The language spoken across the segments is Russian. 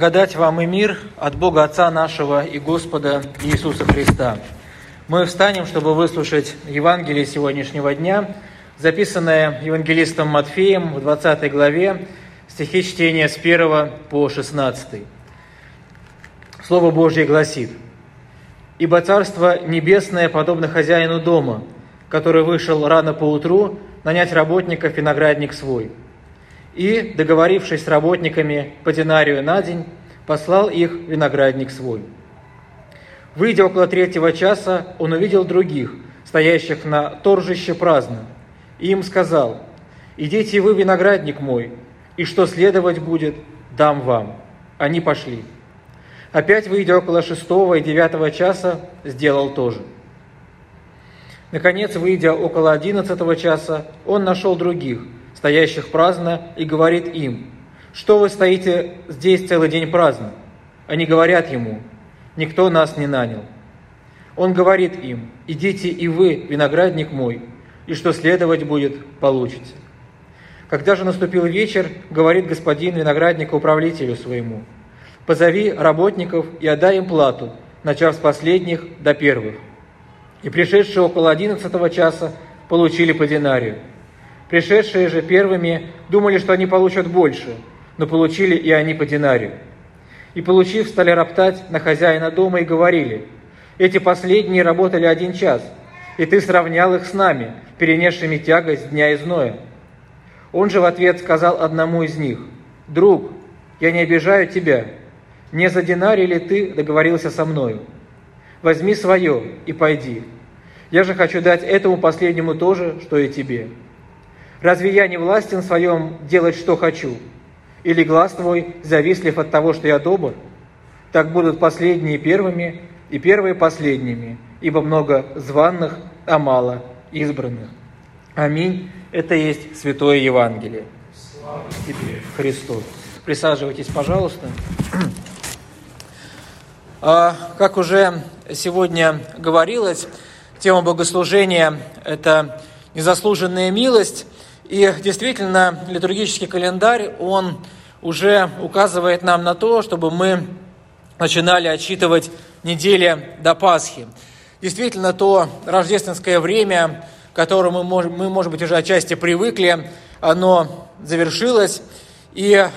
Благодать вам и мир от Бога Отца нашего и Господа Иисуса Христа. Мы встанем, чтобы выслушать Евангелие сегодняшнего дня, записанное евангелистом Матфеем в 20 главе, стихи чтения с 1 по 16. Слово Божье гласит, «Ибо Царство Небесное подобно хозяину дома, который вышел рано поутру нанять работников виноградник свой» и, договорившись с работниками по динарию на день, послал их виноградник свой. Выйдя около третьего часа, он увидел других, стоящих на торжище праздно, и им сказал, «Идите вы, виноградник мой, и что следовать будет, дам вам». Они пошли. Опять, выйдя около шестого и девятого часа, сделал то же. Наконец, выйдя около одиннадцатого часа, он нашел других – стоящих праздно, и говорит им, «Что вы стоите здесь целый день праздно?» Они говорят ему, «Никто нас не нанял». Он говорит им, «Идите и вы, виноградник мой, и что следовать будет, получите». Когда же наступил вечер, говорит господин виноградника управлятелю своему, «Позови работников и отдай им плату, начав с последних до первых». И пришедшие около одиннадцатого часа получили по динарию. Пришедшие же первыми думали, что они получат больше, но получили и они по динарию. И, получив, стали роптать на хозяина дома и говорили, «Эти последние работали один час, и ты сравнял их с нами, перенесшими тягость дня и зноя». Он же в ответ сказал одному из них, «Друг, я не обижаю тебя, не за динарий ли ты договорился со мною? Возьми свое и пойди. Я же хочу дать этому последнему то же, что и тебе». Разве я не властен в своем делать, что хочу? Или глаз твой завислив от того, что я добр? Так будут последние первыми и первые последними, ибо много званных, а мало избранных. Аминь. Это есть Святое Евангелие. Слава тебе, Христос. Присаживайтесь, пожалуйста. А, как уже сегодня говорилось, тема богослужения – это незаслуженная милость – и действительно, литургический календарь, он уже указывает нам на то, чтобы мы начинали отчитывать недели до Пасхи. Действительно, то рождественское время, к которому мы, можем, мы, может быть, уже отчасти привыкли, оно завершилось, и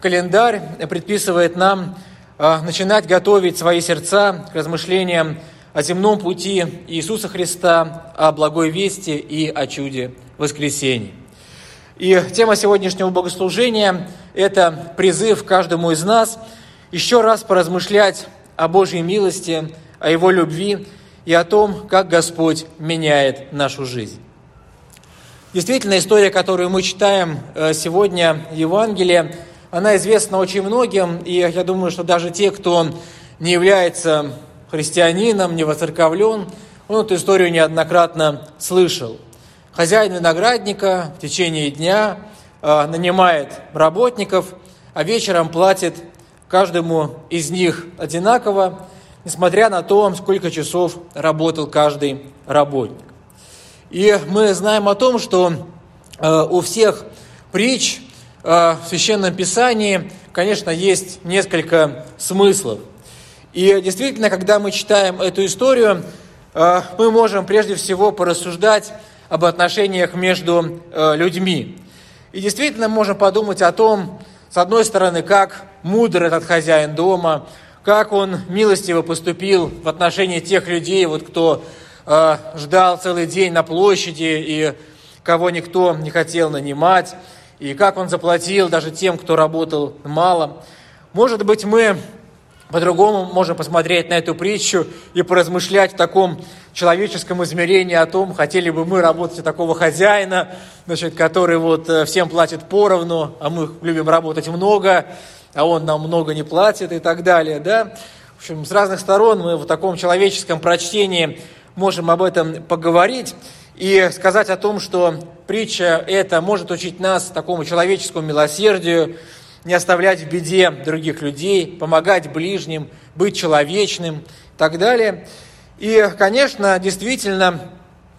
календарь предписывает нам а, начинать готовить свои сердца к размышлениям о земном пути Иисуса Христа, о благой вести и о чуде воскресенья. И тема сегодняшнего богослужения – это призыв каждому из нас еще раз поразмышлять о Божьей милости, о Его любви и о том, как Господь меняет нашу жизнь. Действительно, история, которую мы читаем э, сегодня в Евангелии, она известна очень многим, и я думаю, что даже те, кто не является христианином, не воцерковлен, он эту историю неоднократно слышал. Хозяин виноградника в течение дня э, нанимает работников, а вечером платит каждому из них одинаково, несмотря на то, сколько часов работал каждый работник. И мы знаем о том, что э, у всех притч э, в Священном Писании, конечно, есть несколько смыслов – и действительно, когда мы читаем эту историю, мы можем прежде всего порассуждать об отношениях между э, людьми. И действительно можем подумать о том, с одной стороны, как мудр этот хозяин дома, как он милостиво поступил в отношении тех людей, вот, кто э, ждал целый день на площади и кого никто не хотел нанимать, и как он заплатил даже тем, кто работал мало. Может быть, мы по-другому можем посмотреть на эту притчу и поразмышлять в таком человеческом измерении о том, хотели бы мы работать у такого хозяина, значит, который вот э, всем платит поровну, а мы любим работать много, а он нам много не платит и так далее, да. В общем, с разных сторон мы в таком человеческом прочтении можем об этом поговорить и сказать о том, что притча эта может учить нас такому человеческому милосердию, не оставлять в беде других людей, помогать ближним, быть человечным и так далее. И, конечно, действительно,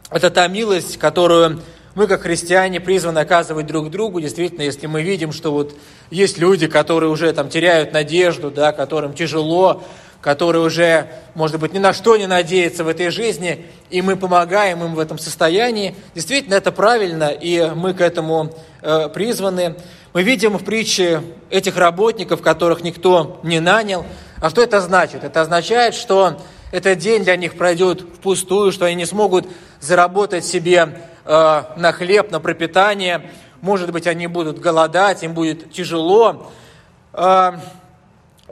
это та милость, которую мы, как христиане, призваны оказывать друг другу. Действительно, если мы видим, что вот есть люди, которые уже там теряют надежду, да, которым тяжело, которые уже, может быть, ни на что не надеются в этой жизни, и мы помогаем им в этом состоянии, действительно, это правильно, и мы к этому э, призваны. Мы видим в притче этих работников, которых никто не нанял. А что это значит? Это означает, что этот день для них пройдет впустую, что они не смогут заработать себе э, на хлеб, на пропитание. Может быть, они будут голодать, им будет тяжело. Э,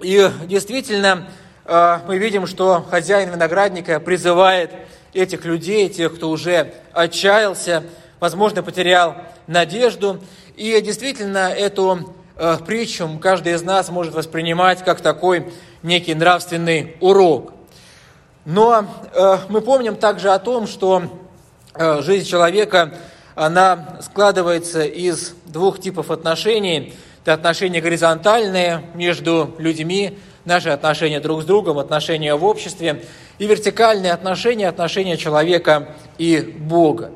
и действительно, мы видим, что хозяин виноградника призывает этих людей, тех, кто уже отчаялся, возможно, потерял надежду. И действительно, эту э, притчу каждый из нас может воспринимать как такой некий нравственный урок – но э, мы помним также о том, что жизнь человека, она складывается из двух типов отношений. Это отношения горизонтальные между людьми, наши отношения друг с другом, отношения в обществе, и вертикальные отношения, отношения человека и Бога.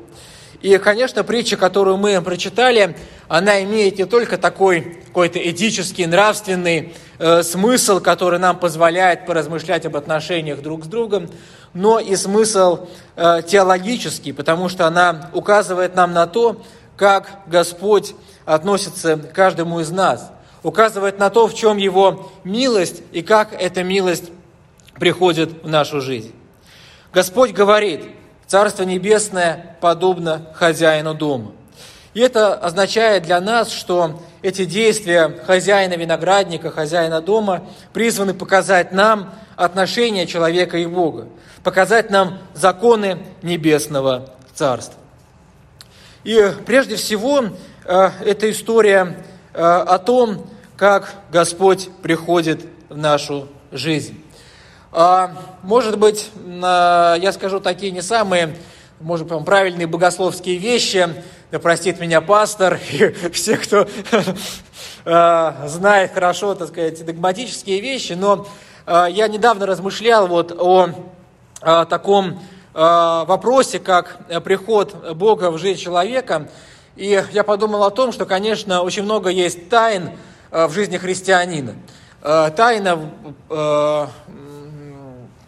И, конечно, притча, которую мы прочитали, она имеет не только такой какой-то этический, нравственный э, смысл, который нам позволяет поразмышлять об отношениях друг с другом, но и смысл э, теологический, потому что она указывает нам на то, как Господь относится к каждому из нас, указывает на то, в чем Его милость и как эта милость приходит в нашу жизнь. Господь говорит – Царство Небесное подобно хозяину дома. И это означает для нас, что эти действия хозяина виноградника, хозяина дома призваны показать нам отношение человека и Бога, показать нам законы Небесного Царства. И прежде всего, э, эта история э, о том, как Господь приходит в нашу жизнь. А, может быть, я скажу такие не самые, может быть, правильные богословские вещи, да простит меня пастор и все, кто а, знает хорошо, так сказать, догматические вещи, но а, я недавно размышлял вот о таком вопросе, как приход Бога в жизнь человека, и я подумал о том, что, конечно, очень много есть тайн в жизни христианина. Тайна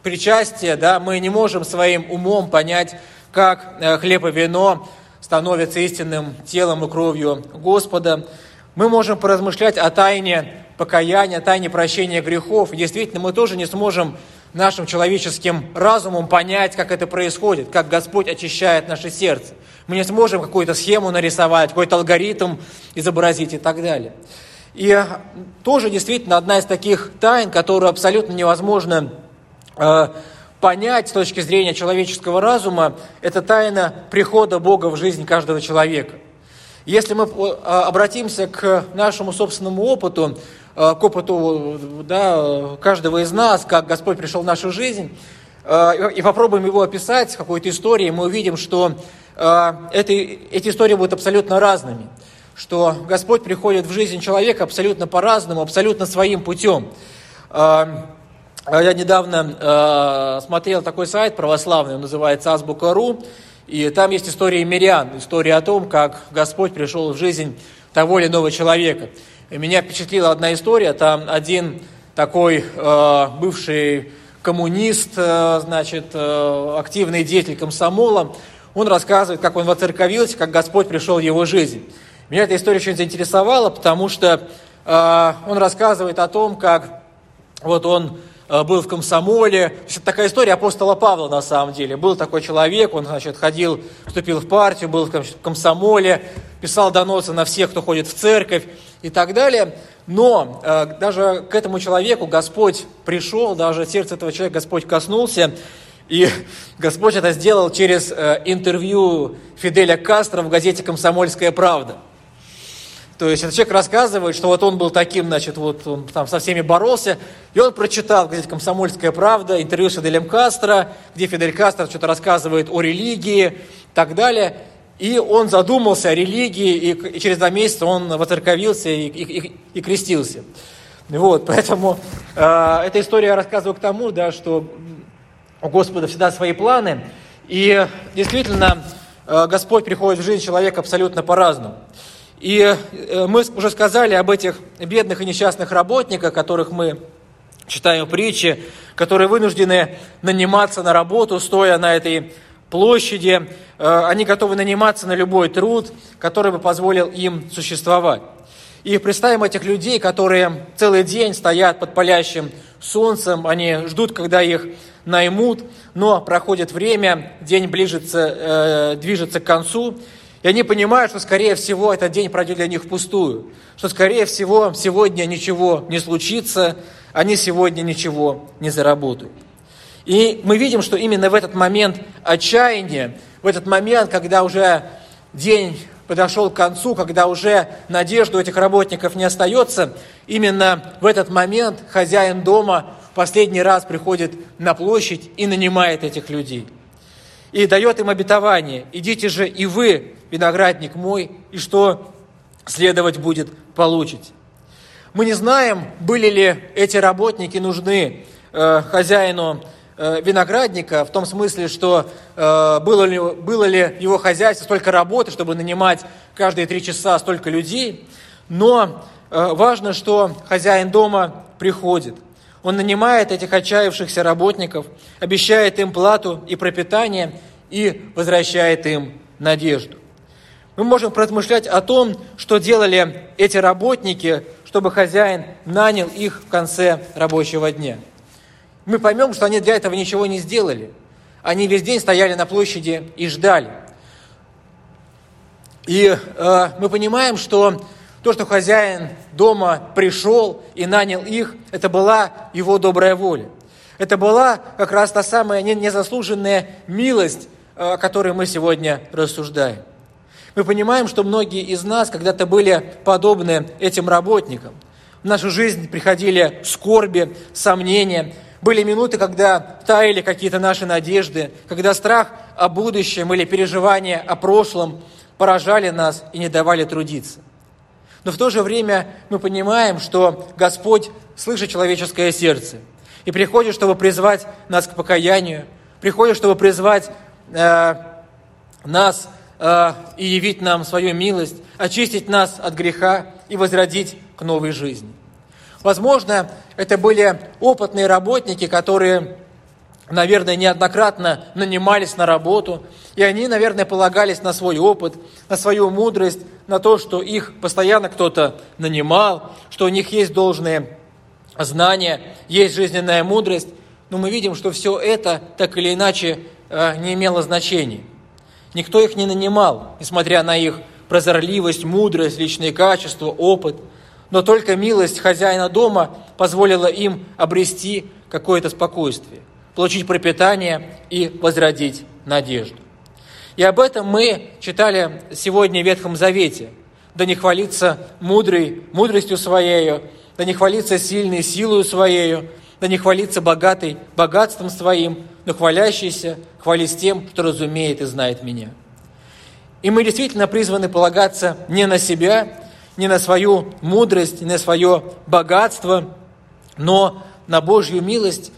причастия, да, мы не можем своим умом понять, как э, хлеб и вино становятся истинным телом и кровью Господа. Мы можем поразмышлять о тайне покаяния, о тайне прощения грехов. Действительно, мы тоже не сможем нашим человеческим разумом понять, как это происходит, как Господь очищает наше сердце. Мы не сможем какую-то схему нарисовать, какой-то алгоритм изобразить и так далее. И тоже действительно одна из таких тайн, которую абсолютно невозможно Э, понять с точки зрения человеческого разума, это тайна прихода Бога в жизнь каждого человека. Если мы э, обратимся к нашему собственному опыту, э, к опыту да, каждого из нас, как Господь пришел в нашу жизнь, и попробуем его описать какой-то историей, мы увидим, что эти, эти истории будут абсолютно разными. Что Господь приходит в жизнь человека абсолютно по-разному, абсолютно своим путем. А я недавно э, смотрел такой сайт православный, он называется Азбука.ру, и там есть история мирян, история о том, как Господь пришел в жизнь того или иного человека. И меня впечатлила одна история, там один такой бывший коммунист, значит, активный деятель комсомола, он рассказывает, как он воцерковился, как Господь пришел в его жизнь. Меня эта история очень заинтересовала, потому что э, он рассказывает о том, как вот он Э, был в комсомоле. То есть это такая история апостола Павла на самом деле. Был такой человек, он, значит, ходил, вступил в партию, был в комсомоле, писал доносы на всех, кто ходит в церковь и так далее. Но э, даже к этому человеку Господь пришел, даже сердце этого человека Господь коснулся, и Господь это сделал через э, интервью Фиделя Кастро в газете «Комсомольская правда». То есть этот человек рассказывает, что вот он был таким, значит, вот он там со всеми боролся, и он прочитал, где «Комсомольская правда», интервью с Фиделем Кастро, где Фидель Кастро что-то рассказывает о религии и так далее. И он задумался о религии, и, и через два месяца он воцерковился и, и, и крестился. Вот, поэтому э, эта история рассказываю к тому, да, что у Господа всегда свои планы. И действительно, э, Господь приходит в жизнь человека абсолютно по-разному. И э, мы уже сказали об этих бедных и несчастных работниках, которых мы читаем в притче, которые вынуждены наниматься на работу, стоя на этой площади. Э, они готовы наниматься на любой труд, который бы позволил им существовать. И представим этих людей, которые целый день стоят под палящим солнцем, они ждут, когда их наймут, но проходит время, день ближется, э, движется к концу, и они понимают, что, скорее всего, этот день пройдет для них впустую, что, скорее всего, сегодня ничего не случится, они сегодня ничего не заработают. И мы видим, что именно в этот момент отчаяния, в этот момент, когда уже день подошел к концу, когда уже надежды у этих работников не остается, именно в этот момент хозяин дома последний раз приходит на площадь и нанимает этих людей. И дает им обетование, идите же и вы, виноградник мой, и что следовать будет, получить. Мы не знаем, были ли эти работники нужны э, хозяину э, виноградника, в том смысле, что э, было, ли, было ли его хозяйство столько работы, чтобы нанимать каждые три часа столько людей. Но э, важно, что хозяин дома приходит. Он нанимает этих отчаявшихся работников, обещает им плату и пропитание и возвращает им надежду. Мы можем размышлять о том, что делали эти работники чтобы хозяин нанял их в конце рабочего дня. Мы поймем, что они для этого ничего не сделали. Они весь день стояли на площади и ждали. И э, мы понимаем, что то, что хозяин дома пришел и нанял их, это была его добрая воля. Это была как раз та самая незаслуженная милость, э, о которой мы сегодня рассуждаем. Мы понимаем, что многие из нас когда-то были подобны этим работникам. В нашу жизнь приходили скорби, сомнения. Были минуты, когда таяли какие-то наши надежды, когда страх о будущем или переживания о прошлом поражали нас и не давали трудиться. Но в то же время мы понимаем, что Господь слышит человеческое сердце и приходит, чтобы призвать нас к покаянию, приходит, чтобы призвать э, нас Э, и явить нам свою милость, очистить нас от греха и возродить к новой жизни. Возможно, это были опытные работники, которые, наверное, неоднократно нанимались на работу, и они, наверное, полагались на свой опыт, на свою мудрость, на то, что их постоянно кто-то нанимал, что у них есть должные знания, есть жизненная мудрость, но мы видим, что все это так или иначе э, не имело значения – Никто их не нанимал, несмотря на их прозорливость, мудрость, личные качества, опыт. Но только милость хозяина дома позволила им обрести какое-то спокойствие, получить пропитание и возродить надежду. И об этом мы читали сегодня в Ветхом Завете. Да не хвалится мудрый мудростью своею, да не хвалится сильной силою своею, да не хвалится богатый богатством своим, но хвалящийся хвались тем, кто разумеет и знает меня. И мы действительно призваны полагаться не на себя, не на свою мудрость, не на свое богатство, но на Божью милость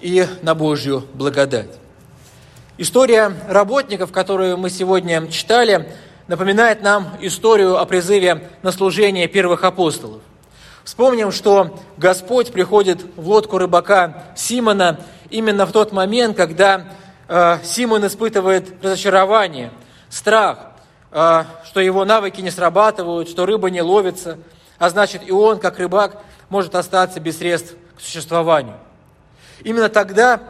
и на Божью благодать. История работников, которую мы сегодня читали, напоминает нам историю о призыве на служение первых апостолов. Вспомним, что Господь приходит в лодку рыбака Симона именно в тот момент, когда э, Симон испытывает разочарование, страх, э, что его навыки не срабатывают, что рыба не ловится, а значит и он, как рыбак, может остаться без средств к существованию. Именно тогда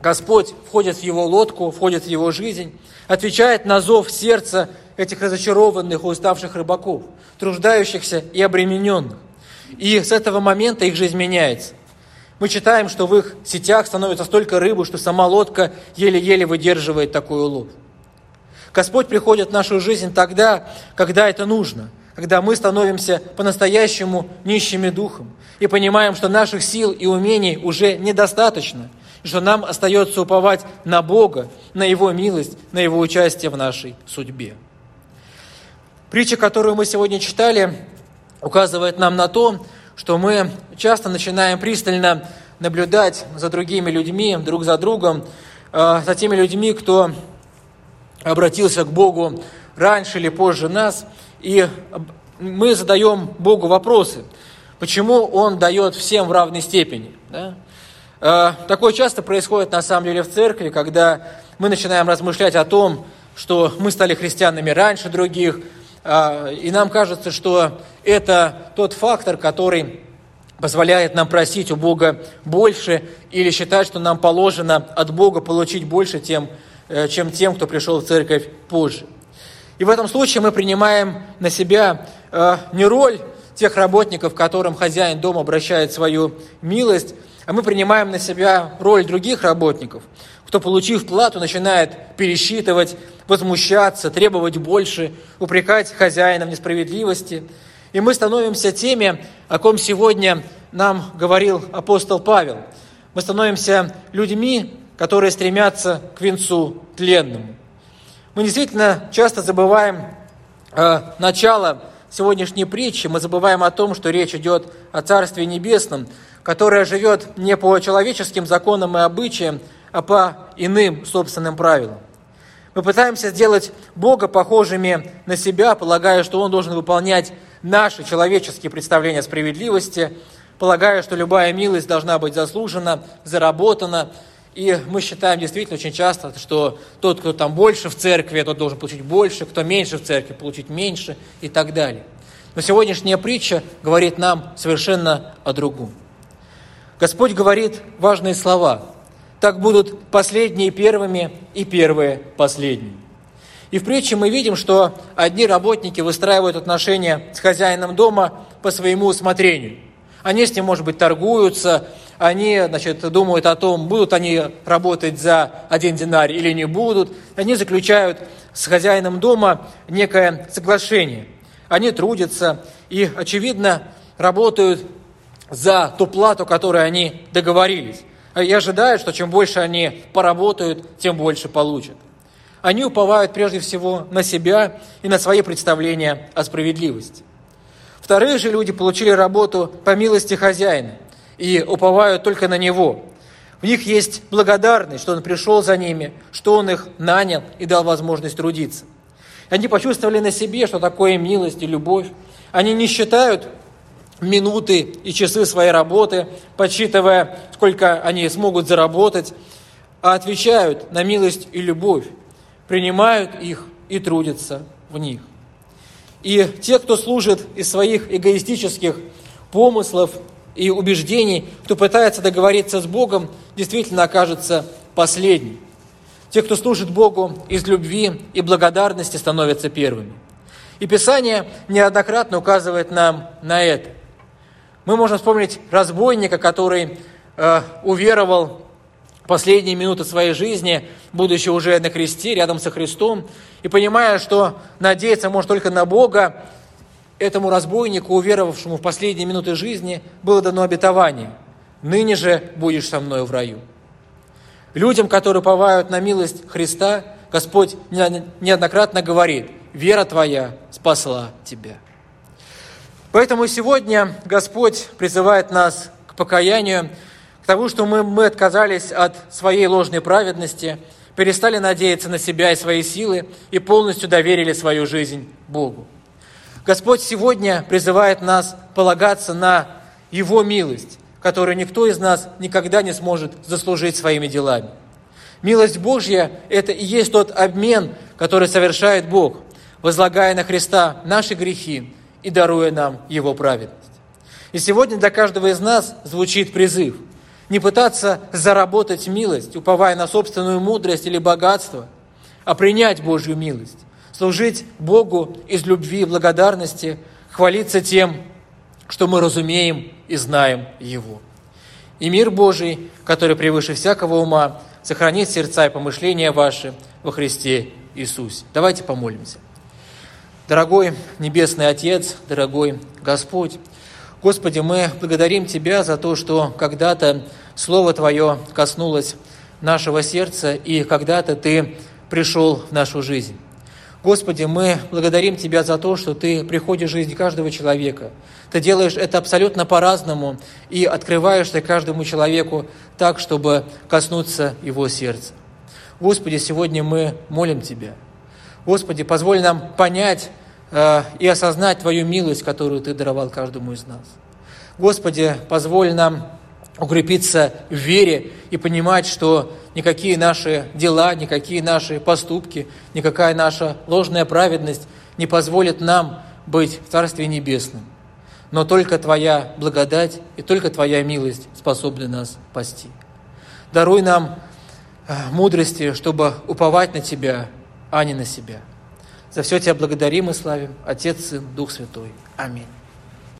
Господь входит в его лодку, входит в его жизнь, отвечает на зов сердца этих разочарованных и уставших рыбаков, труждающихся и обремененных. И с этого момента их жизнь меняется. Мы читаем, что в их сетях становится столько рыбы, что сама лодка еле-еле выдерживает такой улов. Господь приходит в нашу жизнь тогда, когда это нужно, когда мы становимся по-настоящему нищими духом и понимаем, что наших сил и умений уже недостаточно, и что нам остается уповать на Бога, на Его милость, на Его участие в нашей судьбе. Притча, которую мы сегодня читали, указывает нам на то, что мы часто начинаем пристально наблюдать за другими людьми, друг за другом, э, за теми людьми, кто обратился к Богу раньше или позже нас, и мы задаем Богу вопросы, почему Он дает всем в равной степени. Да? Э, такое часто происходит на самом деле в церкви, когда мы начинаем размышлять о том, что мы стали христианами раньше других, и нам кажется, что это тот фактор, который позволяет нам просить у Бога больше или считать, что нам положено от Бога получить больше, тем, э, чем тем, кто пришел в церковь позже. И в этом случае мы принимаем на себя не роль тех работников, которым хозяин дома обращает свою милость, а мы принимаем на себя роль других работников, кто, получив плату, начинает пересчитывать, возмущаться, требовать больше, упрекать хозяина в несправедливости. И мы становимся теми, о ком сегодня нам говорил апостол Павел. Мы становимся людьми, которые стремятся к венцу тленному. Мы действительно часто забываем э, начало сегодняшней притчи, мы забываем о том, что речь идет о Царстве Небесном, которая живет не по человеческим законам и обычаям, а по иным собственным правилам. Мы пытаемся сделать Бога похожими на себя, полагая, что Он должен выполнять наши человеческие представления справедливости, полагая, что любая милость должна быть заслужена, заработана. И мы считаем действительно очень часто, что тот, кто там больше в церкви, тот должен получить больше, кто меньше в церкви, получить меньше и так далее. Но сегодняшняя притча говорит нам совершенно о другом. Господь говорит важные слова. Так будут последние первыми и первые последними. И в притче мы видим, что одни работники выстраивают отношения с хозяином дома по своему усмотрению. Они с ним, может быть, торгуются, они значит, думают о том, будут они работать за один динар или не будут. Они заключают с хозяином дома некое соглашение. Они трудятся и, очевидно, работают за ту плату, которую они договорились. И ожидают, что чем больше они поработают, тем больше получат. Они уповают прежде всего на себя и на свои представления о справедливости. Вторые же люди получили работу по милости хозяина и уповают только на него. В них есть благодарность, что он пришел за ними, что он их нанял и дал возможность трудиться. Они почувствовали на себе, что такое милость и любовь. Они не считают минуты и часы своей работы, подсчитывая, сколько они смогут заработать, а отвечают на милость и любовь, принимают их и трудятся в них. И те, кто служит из своих эгоистических помыслов и убеждений, кто пытается договориться с Богом, действительно окажется последним. Те, кто служит Богу из любви и благодарности, становятся первыми. И Писание неоднократно указывает нам на это. Мы можем вспомнить разбойника, который э, уверовал последние минуты своей жизни, будучи уже на кресте, рядом со Христом, и понимая, что надеяться может только на Бога, этому разбойнику, уверовавшему в последние минуты жизни, было дано обетование. «Ныне же будешь со мною в раю». Людям, которые повают на милость Христа, Господь неоднократно говорит, «Вера твоя спасла тебя». Поэтому сегодня Господь призывает нас к покаянию, к тому, что мы, мы отказались от своей ложной праведности, перестали надеяться на себя и свои силы и полностью доверили свою жизнь Богу. Господь сегодня призывает нас полагаться на Его милость, которую никто из нас никогда не сможет заслужить своими делами. Милость Божья – это и есть тот обмен, который совершает Бог, возлагая на Христа наши грехи и даруя нам Его праведность. И сегодня для каждого из нас звучит призыв не пытаться заработать милость, уповая на собственную мудрость или богатство, а принять Божью милость, служить Богу из любви и благодарности, хвалиться тем, что мы разумеем и знаем Его. И мир Божий, который превыше всякого ума, сохранит сердца и помышления ваши во Христе Иисусе. Давайте помолимся. Дорогой Небесный Отец, дорогой Господь, Господи, мы благодарим Тебя за то, что когда-то Слово Твое коснулось нашего сердца, и когда-то Ты пришел в нашу жизнь. Господи, мы благодарим Тебя за то, что Ты приходишь в жизнь каждого человека. Ты делаешь это абсолютно по-разному и открываешь Ты каждому человеку так, чтобы коснуться его сердца. Господи, сегодня мы молим Тебя – Господи, позволь нам понять э, и осознать Твою милость, которую Ты даровал каждому из нас. Господи, позволь нам укрепиться в вере и понимать, что никакие наши дела, никакие наши поступки, никакая наша ложная праведность не позволит нам быть в Царстве Небесном. Но только Твоя благодать и только Твоя милость способны нас спасти. Даруй нам э, мудрости, чтобы уповать на Тебя, а не на себя. За все Тебя благодарим и славим, Отец, Сын, Дух Святой. Аминь.